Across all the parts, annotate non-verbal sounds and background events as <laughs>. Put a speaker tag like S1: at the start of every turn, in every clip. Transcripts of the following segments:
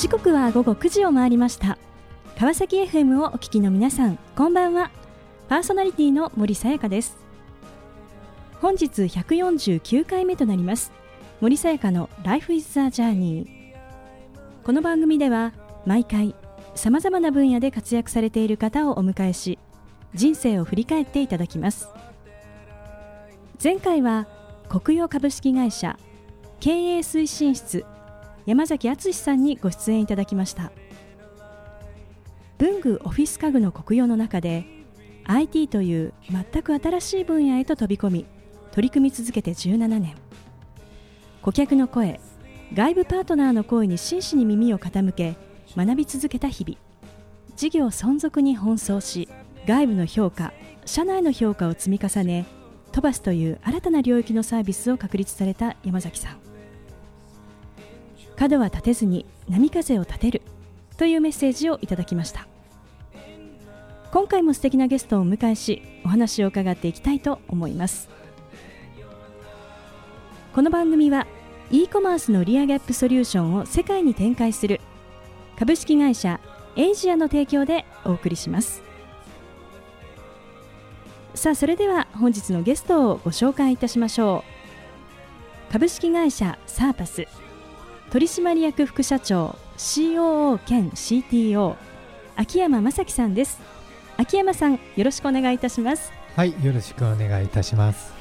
S1: 時刻は午後9時を回りました。川崎 FM をお聞きの皆さんこんばんは。パーソナリティの森さやかです。本日149回目となります。森さやかの Life is a Journey この番組では毎回さまざまな分野で活躍されている方をお迎えし人生を振り返っていただきます。前回は国用株式会社経営推進室山崎敦さんにご出演いただきました。文具オフィス家具の国用の中で IT という全く新しい分野へと飛び込み取り組み続けて17年。顧客の声外部パートナーの声に真摯に耳を傾け学び続けた日々。事業存続に奔走し外部の評価社内の評価を積み重ね飛ばすという新たな領域のサービスを確立された山崎さん。角は立てずに波風を立てる。というメッセージをいただきました。今回も素敵なゲストをお迎えしお話を伺っていきたいと思います。この番組は e コマースのリアギャップソリューションを世界に展開する株式会社エイジアの提供でお送りします。さあそれでは本日のゲストをご紹介いたしましょう。株式会社サーパス。取締役副社長 COO 兼 CTO 秋山正樹さんです。秋山さんよろしくお願いいたします。
S2: はいよろしくお願いいたします、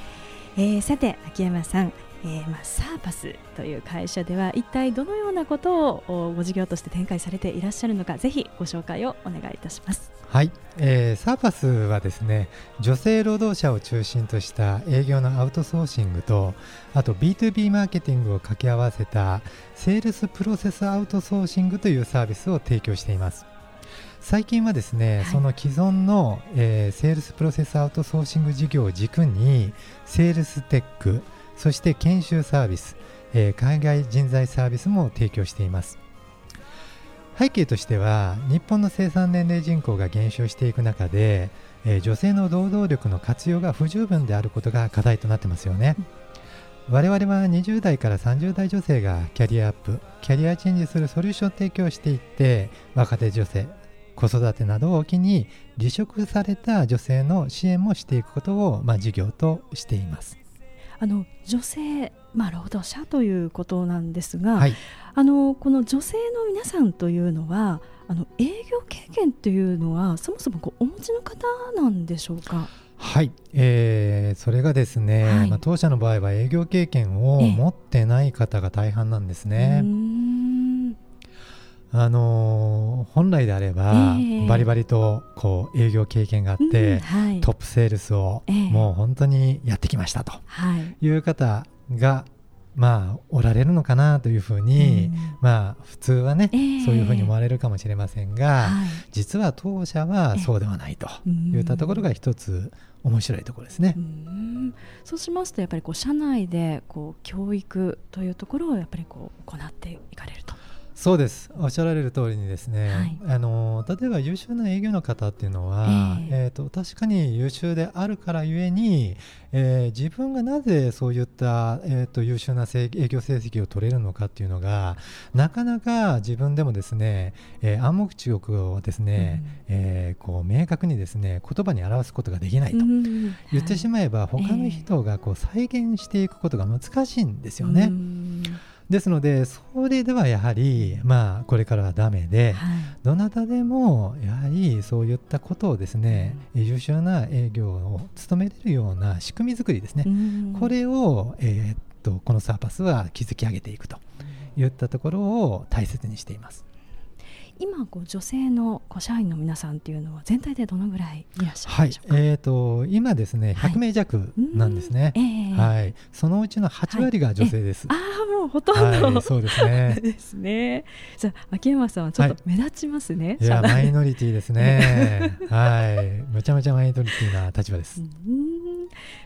S1: えー、さて秋山さんえーまあ、サーパスという会社では一体どのようなことをご事業として展開されていらっしゃるのかぜひご紹介をお願いいたします。
S2: はい、えー、サーパスはですね女性労働者を中心とした営業のアウトソーシングとあと B2B マーケティングを掛け合わせたセールスプロセスアウトソーシングというサービスを提供しています。最近はですね、はい、その既存の、えー、セールスプロセスアウトソーシング事業を軸にセールステックそして研修サービス、えー、海外人材サービスも提供しています。背景としては日本の生産年齢人口が減少していく中で、えー、女性の労働力の活用が不十分であることが課題となってますよね、我々は20代から30代女性がキャリアアップキャリアチェンジするソリューションを提供していって若手女性子育てなどを機に離職された女性の支援もしていくことを、まあ、事業としています。
S1: あの女性、まあ、労働者ということなんですが、はい、あのこの女性の皆さんというのはあの営業経験というのはそもそもこうお持ちの方なんでしょうか？
S2: はい、えー、それがですね、はい、まあ、当社の場合は営業経験を持ってない方が大半なんですね。あのー、本来であれば、えー、バリバリとこう営業経験があって、うんはい、トップセールスをもう本当にやってきましたと。い。う方が、まあ、おられるのかなというふうに、うん、まあ、普通はね、えー、そういうふうに思われるかもしれませんが、はい、実は当社はそうではないといったところが一つ面白いところですね。
S1: うそうしますとやっぱりこう社内でこう教育というところをやっぱりこう行っていかれると。
S2: そうです。おっしゃられる通りにですね、はい、あの例えば優秀な営業の方っていうのは、えー、えーと確かに優秀であるからゆえに、えー、自分がなぜそういった、えーと、優秀な営業成績を取れるのかっていうのがなかなか自分でもですね、えー、暗黙知憶をですね、うん、えー、こう明確にですね言葉に表すことができないと、うん、言ってしまえば、他の人がこう再現していくことが難しいんですよね。うんですのでそれではやはり、まあ、これからはダメで、はい、どなたでもやはりそういったことをですね、うん、優秀な営業を務めれるような仕組み作りですね、うん、これを、えー、っとこのサーパスは築き上げていくといったところを大切にしています。
S1: 今こう女性のこう社員の皆さんっていうのは全体でどのぐらいいらっしゃるでしょうか、
S2: はい、えーと、今ですね100名弱なんですね、はい。えー、はい、そのうちの8割が女性です、
S1: はい、ああもうほとんど、
S2: はい、そうですね。<laughs>
S1: ですね。じゃあ秋山さんはちょっと目立ちますね、
S2: いやマイノリティですね。<laughs> はい。めちゃめちゃマイノリティな立場です。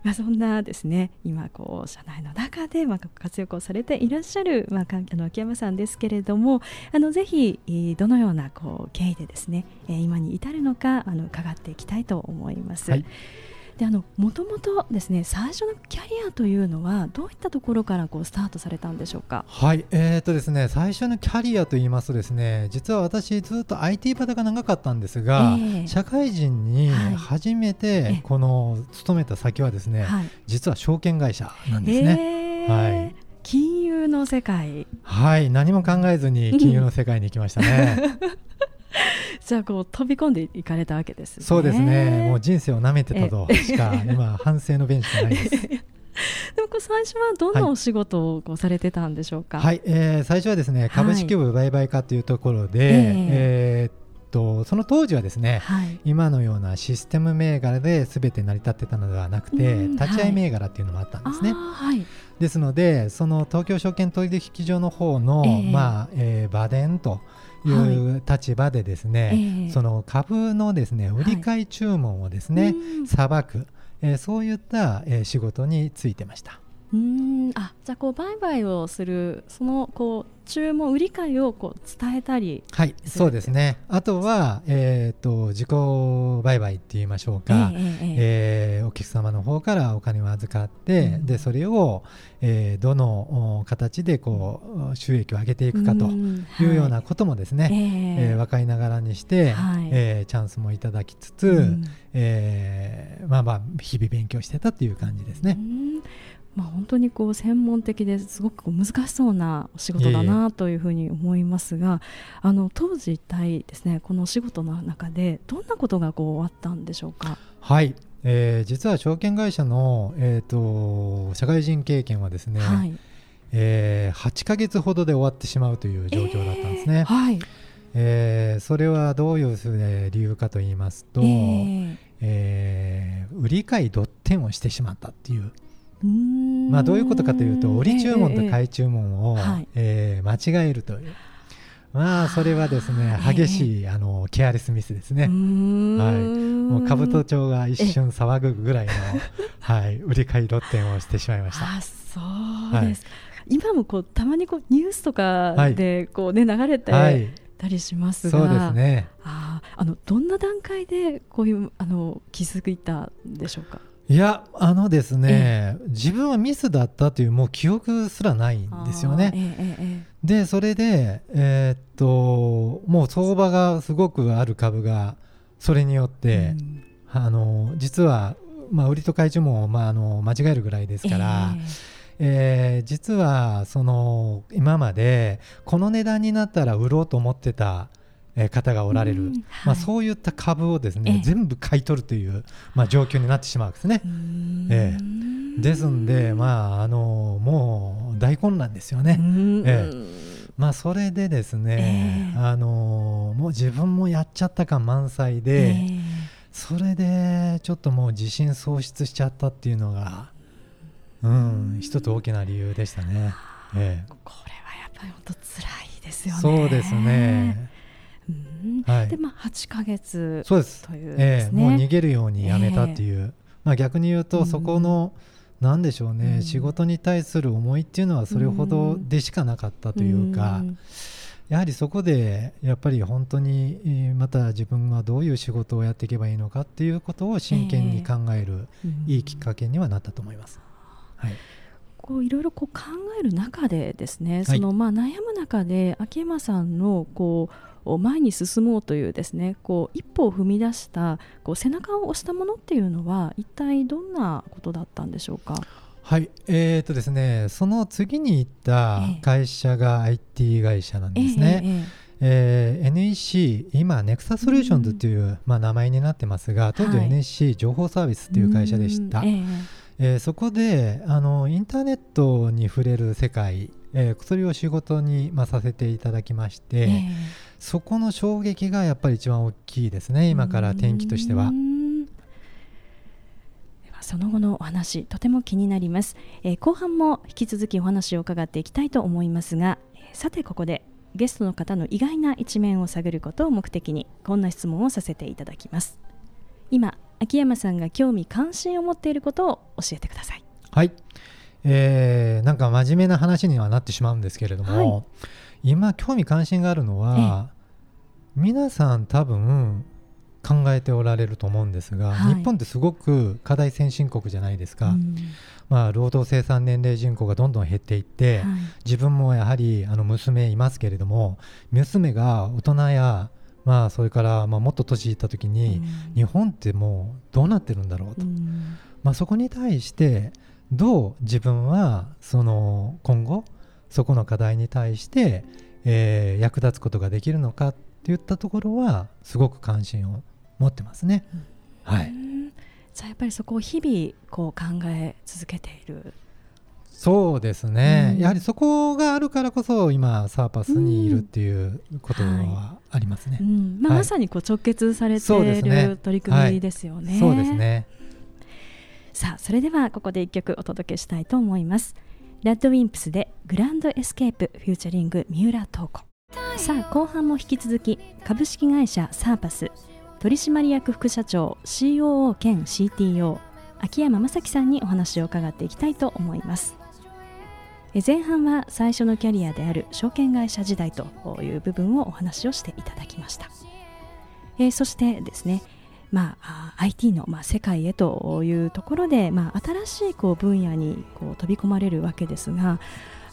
S1: まあ、そんなですね今こう社内の中でまあ活躍をされていらっしゃる、まあ、あの秋山さんですけれどもあのぜひどのようなこう経緯でですね今に至るのかあの伺っていきたいと思います。はい。であのもともとですね最初のキャリアというのはどういったところからこうスタートされたんでしょうか？
S2: はい。えーとですね、最初のキャリアといいますとですね実は私ずっと IT バタが長かったんですが、えー、社会人に初めてこの勤めた先はですね、はい、実は証券会社なんですね。
S1: えー、はい金融の世界。
S2: はい何も考えずに金融の世界に行きましたね。<laughs>
S1: じゃあこう飛び込んでいかれたわけです、ね、
S2: そうですね。もう人生をなめてたとしか今反省の弁しかないです。<laughs> で
S1: もこう最初はどんなお仕事をこうされてたんでしょうか？
S2: はい、えー、最初はですね株式部売買課というところで、はい、えーとその当時はですね、はい、今のようなシステム銘柄で全て成り立ってたのではなくて、立ち会い銘柄っていうのもあったんですね。はい、ですのでその東京証券取引所の方の、えー、まあえー、場伝という立場でですね、はいえ。ー、その株のですね売り買い注文をですねさば、く、えー、そういった、えー、仕事についてました。
S1: うん。あじゃあこう売買をするそのこう注文売り買いをこう伝えたり
S2: はいそうですね。あとは、えーと、自己売買って言いましょうか、えー、えー、お客様の方からお金を預かって、うん、でそれを、えー、どの形でこう収益を上げていくかというようなこともですね、はい、えー、えー、分かりながらにして、はい、えー、チャンスもいただきつつ、うん、えー、まあまあ日々勉強してたっていう感じですね。うん
S1: まあ、本当にこう専門的ですごく難しそうなお仕事だなというふうに思いますが、あの当時一体ですねこのお仕事の中でどんなことがこうあったんでしょうか？
S2: はい、えー、実は証券会社の、えーと、社会人経験はですね、はい、えー、8か月ほどで終わってしまうという状況だったんですね。えー、はいえー、それはどういう理由かと言いますと、えーえー、売り買いドッテンをしてしまったっていうまあ、どういうことかというと売り注文と買い注文を、ええ間違えるという。まあそれはですね激しいあのケアレスミスですね。はい。もう兜町が一瞬騒ぐぐらいの <laughs> はい売り買い露店をしてしまいました。
S1: あそうです。はい、今もこうたまにこうニュースとかでこうね流れて、たりしますが、
S2: そうですね。
S1: ああのどんな段階でこういうあの気づいたんでしょうか？
S2: いやあのですね自分はミスだったというもう記憶すらないんですよね。ええ、でそれで、えー、っともう相場がすごくある株がそれによって、うん、あの実は、まあ、売りと買い注文を、まあ、あの間違えるぐらいですから。えー、実はその今までこの値段になったら売ろうと思ってたえ方がおられる、はい、まあ、そういった株をですね全部買い取るという、まあ、状況になってしまうんですね。えー、ですんで、まあ、あのもう大混乱ですよね。えーまあ、それでですね、えー、あのもう自分もやっちゃった感満載で、えー、それでちょっともう自信喪失しちゃったっていうのが、うん、一つ大きな理由でしたね。
S1: えー、これはやっぱり本当辛いですよね。
S2: そうですね。
S1: はい、でまあ8か月
S2: そうです。という、ね、えー、もう逃げるようにやめたっていう、えー、まあ、逆に言うとそこの、うん、なんでしょうね、うん、仕事に対する思いっていうのはそれほどでしかなかったというか、うん、やはりそこでやっぱり本当にまた自分はどういう仕事をやっていけばいいのかっていうことを真剣に考えるいいきっかけにはなったと思います。はい。
S1: こういろいろこう考える中でですね、そのまあ悩む中で秋山さんのこう前に進もうというですねこう一歩を踏み出したこう背中を押したものっていうのは一体どんなことだったんでしょうか？
S2: はい、えーとですね、その次に行った会社が IT 会社なんですね。えーえーえー、NEC 今ネクサソリューションズという、うん、まあ、名前になってますが当時は NEC 情報サービスという会社でした、はい、えー、えー、そこであのインターネットに触れる世界、えー、それを仕事に、まあ、させていただきまして、えーそこの衝撃がやっぱり一番大きいですね今から天気としては。
S1: その後のお話とても気になります、えー、後半も引き続きお話を伺っていきたいと思いますが、さてここでゲストの方の意外な一面を探ることを目的にこんな質問をさせていただきます。今秋山さんが興味関心を持っていることを教えてください。
S2: はい、えー、なんか真面目な話にはなってしまうんですけれども、はい、今興味関心があるのは、皆さん多分考えておられると思うんですが、はい、日本ってすごく課題先進国じゃないですか、うん、まあ、労働生産年齢人口がどんどん減っていって、はい、自分もやはりあの娘いますけれども娘が大人やまあ、それからまあもっと年いった時に、日本ってもうどうなってるんだろうと、まあ、そこに対してどう自分はその今後そこの課題に対して、えー、役立つことができるのかいったところはすごく関心を持ってますね。はい、
S1: じゃあやっぱりそこを日々こう考え続けている。
S2: そうですね、うん、やはりそこがあるからこそ今サーパスにいるっていうことはありますね、
S1: うん。はいうん、まあ、まさにこう直結されている取り組みですよね。
S2: そうですね。
S1: さあそれではここで一曲お届けしたいと思います。ラッドウィンプスで Grand Escape featuring 三浦透子さあ後半も引き続き株式会社サーパス取締役副社長 COO 兼 CTO 秋山正樹さんにお話を伺っていきたいと思います。前半は最初のキャリアである証券会社時代という部分をお話をしていただきました、え、そしてですねまあ、IT の、まあ、世界へというところで、まあ、新しいこう分野にこう飛び込まれるわけですが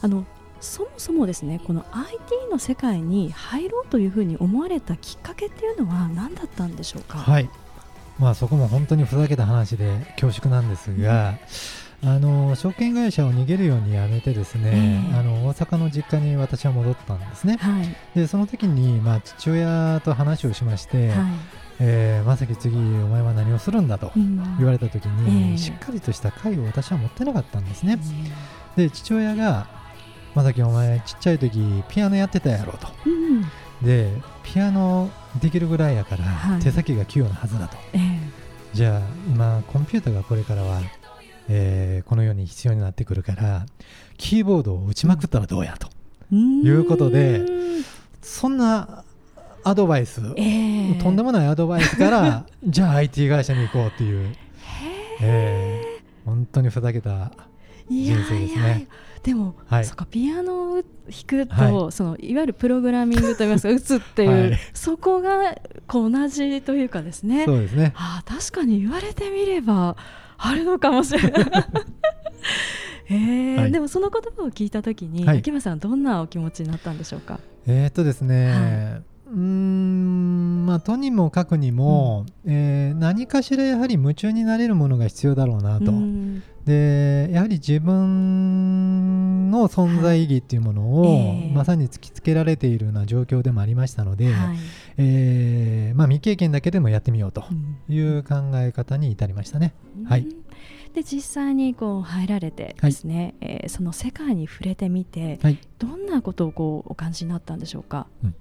S1: あのそもそもですねこの IT の世界に入ろうというふうに思われたきっかけっていうのは何だったんでしょうか？
S2: はい。まあ、そこも本当にふざけた話で恐縮なんですが、うん。あの証券会社を逃げるように辞めてですね、えー、あの大阪の実家に私は戻ったんですね、はい、でその時にまあ父親と話をしまして、はい。えー、まさき次お前は何をするんだと言われた時に、うんえ。ー、しっかりとした会を私は持ってなかったんですね、で父親がまさきお前ちっちゃい時ピアノやってたやろと、うん、でピアノできるぐらいやから、手先が器用なはずだと、えー、じゃあ今コンピューターがこれからはえー、このように必要になってくるからキーボードを打ちまくったらどうやと。いうことでそんなアドバイス、えー、とんでもないアドバイスから <laughs> じゃあ IT 会社に行こうっていう、えー、本当にふざけた人生ですね。
S1: でも、はい、そかピアノを弾くと、はい、そのいわゆるプログラミングといいますか打つっていう、はい、<laughs> そこがこう同じというかですね。
S2: そうですね。
S1: あ確かに言われてみればあるのかもしれない。<laughs> えー、はい、でもその言葉を聞いたときに、はい、秋山さんどんなお気持ちになったんでしょうか？
S2: えー、っとですね、はい。うんまあとにもかくにも、うん、えー、何かしらやはり夢中になれるものが必要だろうなと、うん、でやはり自分の存在意義っていうものを、まさに突きつけられているような状況でもありましたので、はい、えー、まあ、未経験だけでもやってみようという考え方に至りましたね。うん、はい。
S1: で実際にこう入られてですね、はい、えー、その世界に触れてみて、はい、どんなことをこうお感じになったんでしょうか？うん。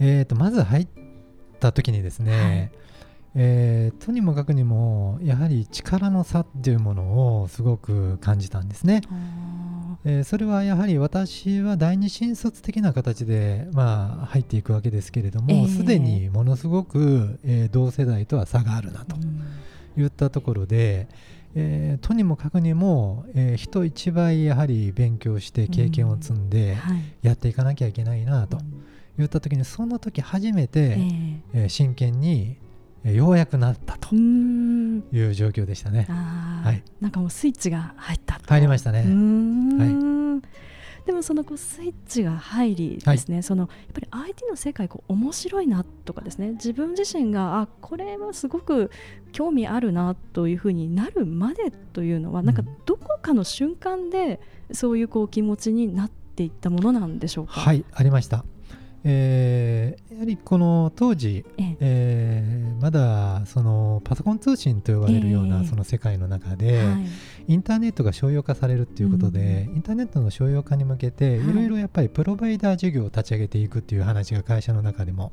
S2: えーと、まず入った時にですね、はい、えー、とにもかくにもやはり力の差っていうものをすごく感じたんですね。えー、それはやはり私は第二新卒的な形で、まあ、入っていくわけですけれどもすで、にものすごく、えー、同世代とは差があるなといったところで、えー、とにもかくにも、えー、人一倍やはり勉強して経験を積んでやっていかなきゃいけないなと。うん。言った時にその時初めて、えー、えー、真剣にようやくなったという状況でしたね。
S1: はい、なんかもうスイッチが入った
S2: 入りましたね。は
S1: い。でもそのこうスイッチが入りですね、はい、そのやっぱり IT の世界こう面白いなとかですね自分自身があこれはすごく興味あるなというふうになるまでというのは、うん、なんかどこかの瞬間でそういうこう気持ちになっていったものなんでしょうか？
S2: はいありました。えー、やはりこの当時、ええ。ー、まだそのパソコン通信と呼ばれるようなその世界の中で、えーはい、インターネットが商用化されるということで、うん、インターネットの商用化に向けてい。ろいろやっぱりプロバイダー事業を立ち上げていくっていう話が会社の中でも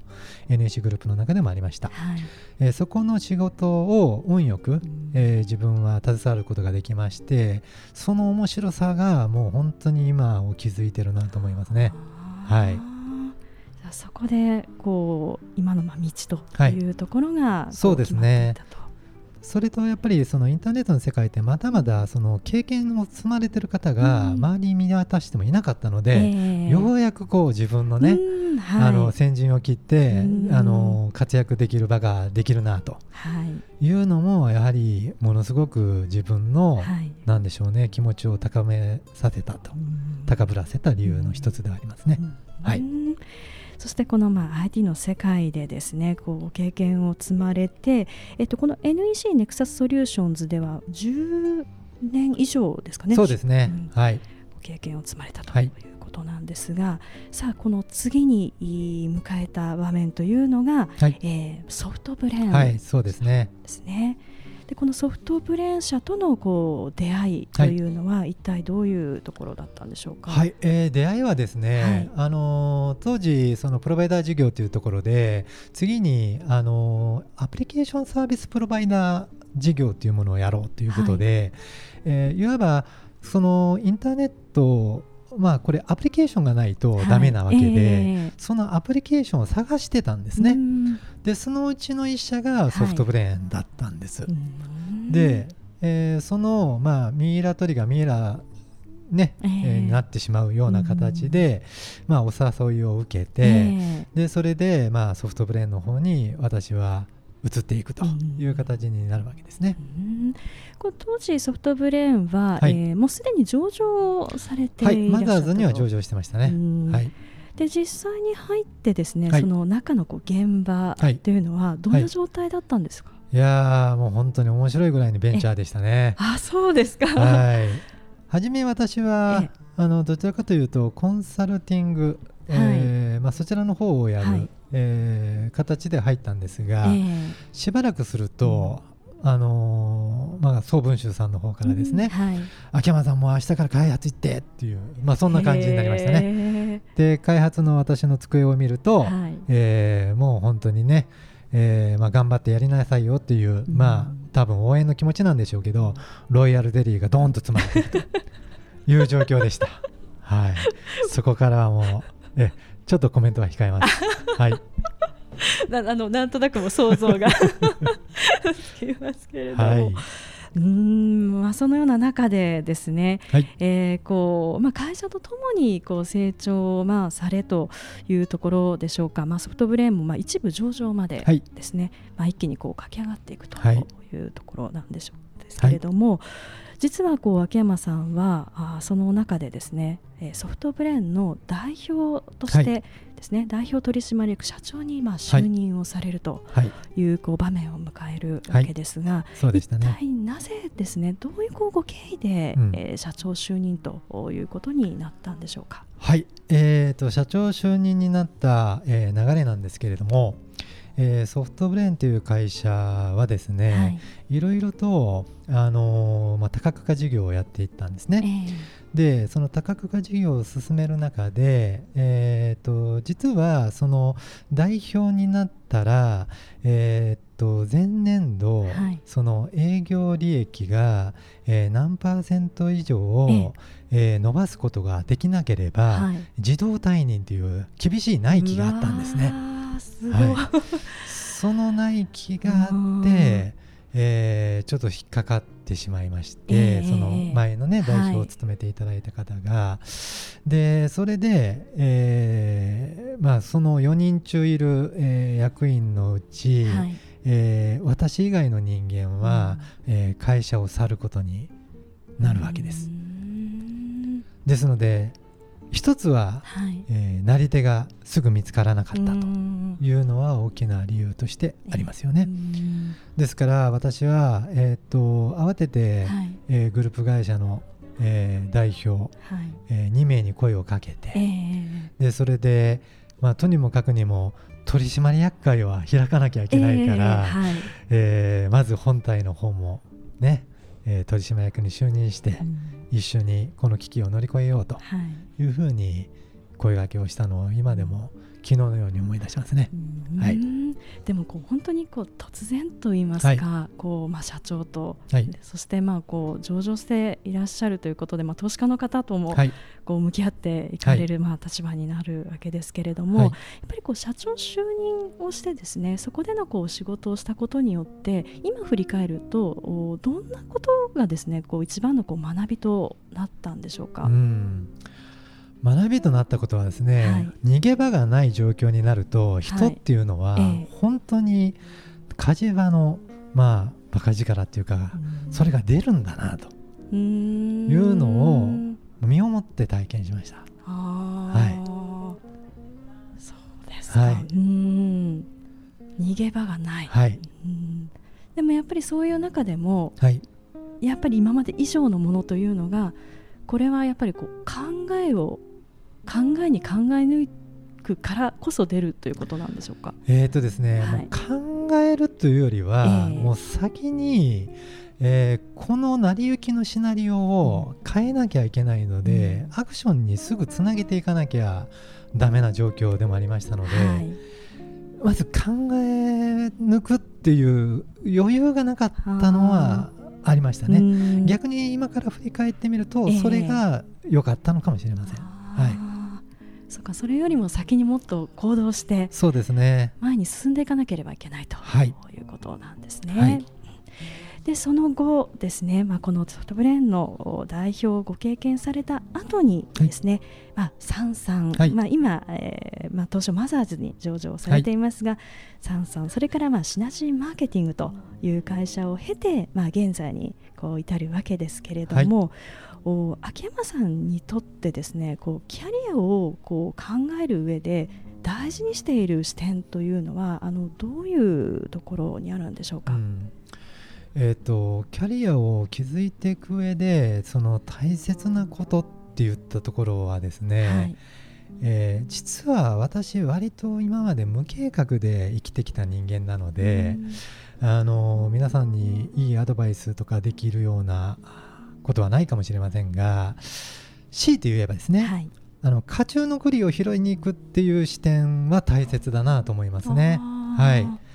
S2: NEC グループの中でもありました、はい、えー、そこの仕事を運よく、うん、えー、自分は携わることができましてその面白さがもう本当に今を築いてるなと思いますね。はい
S1: そこでこう今のま道とい。うところが、はい、
S2: そうですね。それとやっぱりそのインターネットの世界ってまだまだその経験を積まれてる方が周りに見渡してもいなかったので、うんようやくこう自分のね、はい、あの先陣を切って、あの活躍できる場ができるなと。い。うのもやはりものすごく自分の、はい、なんでしょうね気持ちを高めさせたと。高ぶらせた理由の一つではありますね。はい
S1: そしてこのまあ IT の世界でですねこう経験を積まれて、えっと、この NEC ネクサスソリューションズでは10年以上ですかね。
S2: そうですね、うん、はい。
S1: 経験を積まれたとい。うことなんですが、はい、さあこの次に迎えた場面というのが、はい、えー、ソフトブレーン、はい、そうですね。ですね。でこのソフトブレーン社とのこう出会いというのは、はい、一体どういうところだったんでしょうか、
S2: はい。えー、出会いはですね、はい、あの当時そのプロバイダー事業というところで次にあのアプリケーションサービスプロバイダー事業というものをやろうということで、はい。えー、いわばそのインターネットまあこれアプリケーションがないとダメなわけで、はいえ。ー、そのアプリケーションを探してたんですね。でそのうちの1社がソフトブレーンだったんです。はい、で、えー、その、まあ、ミイラ取りがミイラねえー、えー、なってしまうような形で、まあ、お誘いを受けて、えー、でそれで、まあ、ソフトブレーンの方に私は移っていくという形になるわけですね。
S1: これ当時ソフトブレーンは、はい、えー、もうすでに上場されていらっしゃったと、はい、
S2: マザーズには上場してましたね。はい、
S1: で実際に入ってですね、はい、その中のこう現場というのはどんな状態だったんですか、
S2: いやもう本当に面白いぐらいのベンチャーでしたね。
S1: あそうですか、
S2: はい、初め私はあのどちらかというとコンサルティング、えーまあ、そちらの方をやる、えー、形で入ったんですが、えー、しばらくすると、あのー、まあ、総文集さんの方からですね、うんはい、秋山さんも明日から開発行ってっていう、まあ、そんな感じになりましたね。で開発の私の机を見ると、はい、えー、もう本当にね、えーまあ、頑張ってやりなさいよっていう、うん、まあ多分応援の気持ちなんでしょうけどロイヤルデリーがドーンと詰まっているという状況でした。<laughs> はい、そこからはもうえちょっとコメントは控えます。<laughs> はい。
S1: なあのなんとなくも想像がつきますけれども。はい。うんまあ、そのような中でですね、はい、えー、こうまあ、会社とともにこう成長をまあされというところでしょうか、まあ、ソフトブレーンもまあ一部上場までですね、はい、まあ、一気にこう駆け上がっていくというところなんでしょうですけれども、はい実はこう秋山さんはあその中でですねソフトブレーンの代表としてですね、はい、代表取締役社長にまあ就任をされるとい。うこう場面を迎えるわけですが、
S2: ね、
S1: 一体なぜですねどういうこうご経緯で、うん、えー、社長就任ということになったんでしょうか？
S2: はい、えーと、社長就任になった、えー、流れなんですけれども、えー、ソフトブレーンという会社はですね、はい、いろいろと、あのー、まあ、多角化事業をやっていったんですね。えー、でその多角化事業を進める中で、えーと、実はその代表になったら、えーと、前年度、はい、その営業利益が、えー、何パーセント以上を、えー、伸ばすことができなければ、はい、自動退任という厳しい内規があったんですね。
S1: すはい、
S2: その内規があって、えー、ちょっと引っかかってしまいまして、えー、その前のね代表を務めていただいた方が、はい、でそれで、えーまあ、その4人中いる、えー、役員のうち、はい、えー、私以外の人間は、うん、えー、会社を去ることになるわけです。ですので一つは、はい、えー、なり手がすぐ見つからなかったというのは大きな理由としてありますよね。ですから私は、えーと、慌てて、はい、えー、グループ会社の、えー、代表、はい、えー、2名に声をかけて、えー、でそれで、まあ、とにもかくにも取締役会は開かなきゃいけないから、えーはい、えー、まず本体の方もね、えー、取締役に就任して、うん。一緒にこの危機を乗り越えようとい。うふうに声がけをしたのを今でも昨日のように思い出しますね。はい、
S1: でもこう本当にこう突然と言いますか、はい、こうまあ、社長と、はい、そしてまあこう上場していらっしゃるということで、まあ、投資家の方ともこう向き合っていかれる、まあ、立場になるわけですけれども、やっぱりこう社長就任をしてですねそこでのこう仕事をしたことによって今振り返るとどんなことがですねこう一番のこう学びとなったんでしょうか？
S2: うん学びとなったことはですね、はい、逃げ場がない状況になると人っていうのは本当に火事場のまあバカ力っていうかそれが出るんだなと。いうのを身をもって体験しました。
S1: はい、そうですか、はい、うん。逃げ場がない、はい、うん。でもやっぱりそういう中でも、はい、やっぱり今まで以上のものというのがこれはやっぱりこう考えを考えに考え抜くからこそ出るということなんでしょうか？
S2: えっ、とですね、はい、考えるというよりは、えー、もう先に、えー、この成り行きのシナリオを変えなきゃいけないので、うん、アクションにすぐつなげていかなきゃダメな状況でもありましたので、はい、まず考え抜くっていう余裕がなかったのはありましたね。逆に今から振り返ってみると、それが良かったのかもしれません。はい
S1: そうかそれよりも先にもっと行動して
S2: そうですね。
S1: 前に進んでいかなければいけないと、はい、いうことなんですね。はい、でその後ですね、まあ、このソフトブレーンの代表をご経験された後にですね、はい、まあ、サンさん、はい、まあ、今、えーまあ、当初マザーズに上場されていますが、はい、サンさんそれからまあシナジーマーケティングという会社を経て、まあ、現在にこう至るわけですけれども、お秋山さんにとってですねこうキャリアをこう考える上で大事にしている視点というのはあのどういうところにあるんでしょうか？うん。
S2: えーと、キャリアを築いていく上でその大切なことって言ったところはですね、はい、えー、実は私割と今まで無計画で生きてきた人間なので、あの皆さんにいいアドバイスとかできるようなことはないかもしれませんが強いて言えばですね、はい、あの家中の栗を拾いに行くっていう視点は大切だなと思いますね。はい。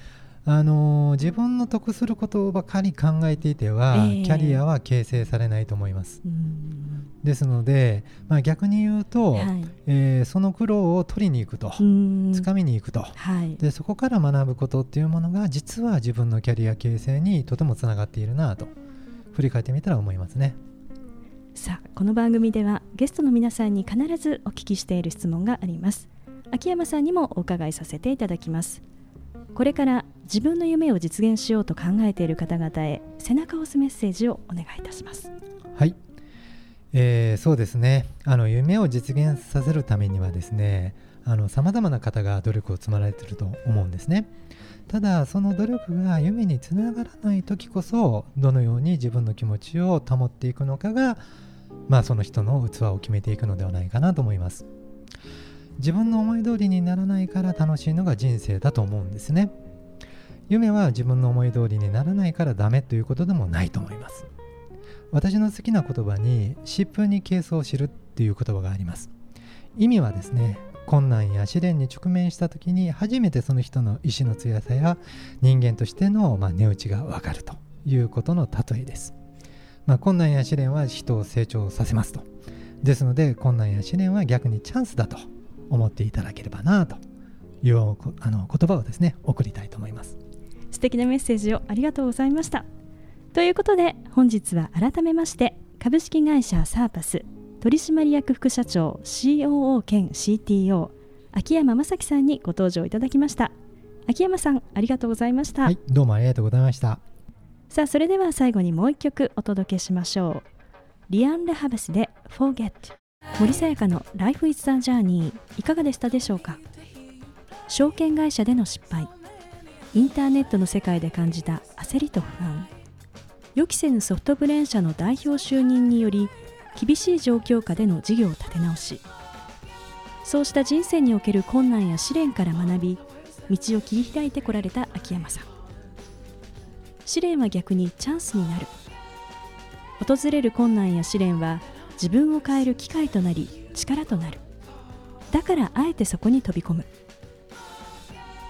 S2: あの自分の得することばかり考えていては、えー、キャリアは形成されないと思います。ですので、まあ、逆に言うと、はい、えー、その苦労を取りに行くとつかみに行くと、はい、でそこから学ぶことっていうものが実は自分のキャリア形成にとてもつながっているなと振り返ってみたら思いますね。
S1: さあこの番組ではゲストの皆さんに必ずお聞きしている質問があります。秋山さんにもお伺いさせていただきます。これから自分の夢を実現しようと考えている方々へ背中を押すメッセージをお願いいたします。
S2: はい、えー、そうですね。あの夢を実現させるためにはですねさまざまな方が努力を積まれてると思うんですね。ただその努力が夢につながらない時こそどのように自分の気持ちを保っていくのかがまあその人の器を決めていくのではないかなと思います。自分の思い通りにならないから楽しいのが人生だと思うんですね。夢は自分の思い通りにならないからダメということでもないと思います。私の好きな言葉に疾風にケースを知るっていう言葉があります。意味はですね困難や試練に直面した時に初めてその人の意志の強さや人間としての、まあ、値打ちがわかるということの例えです、まあ、困難や試練は人を成長させますと。ですので困難や試練は逆にチャンスだと思っていただければなというあの言葉をですね送りたいと思います。
S1: 素敵なメッセージをありがとうございました。ということで本日は改めまして株式会社サーパス取締役副社長 COO 兼 CTO 秋山正樹さんにご登場いただきました。秋山さんありがとうございました、はい、
S2: どうもありがとうございました。
S1: さあそれでは最後にもう一曲お届けしましょう。リアン・レハベスで Forget 森さやかの Life is the Journey いかがでしたでしょうか？証券会社での失敗。インターネットの世界で感じた焦りと不安予期せぬソフトブレーン社の代表就任により厳しい状況下での事業を立て直しそうした人生における困難や試練から学び道を切り開いてこられた秋山さん。試練は逆にチャンスになる。訪れる困難や試練は自分を変える機会となり力となる。だからあえてそこに飛び込む。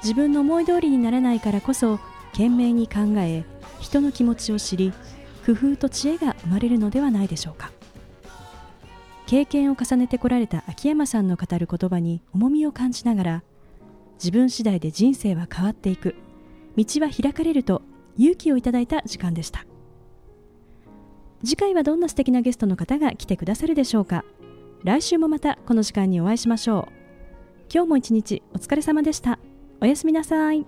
S1: 自分の思い通りにならないからこそ懸命に考え人の気持ちを知り工夫と知恵が生まれるのではないでしょうか。経験を重ねてこられた秋山さんの語る言葉に重みを感じながら自分次第で人生は変わっていく。道は開かれると勇気をいただいた時間でした。次回はどんな素敵なゲストの方が来てくださるでしょうか。来週もまたこの時間にお会いしましょう。今日も一日お疲れ様でした。おやすみなさい。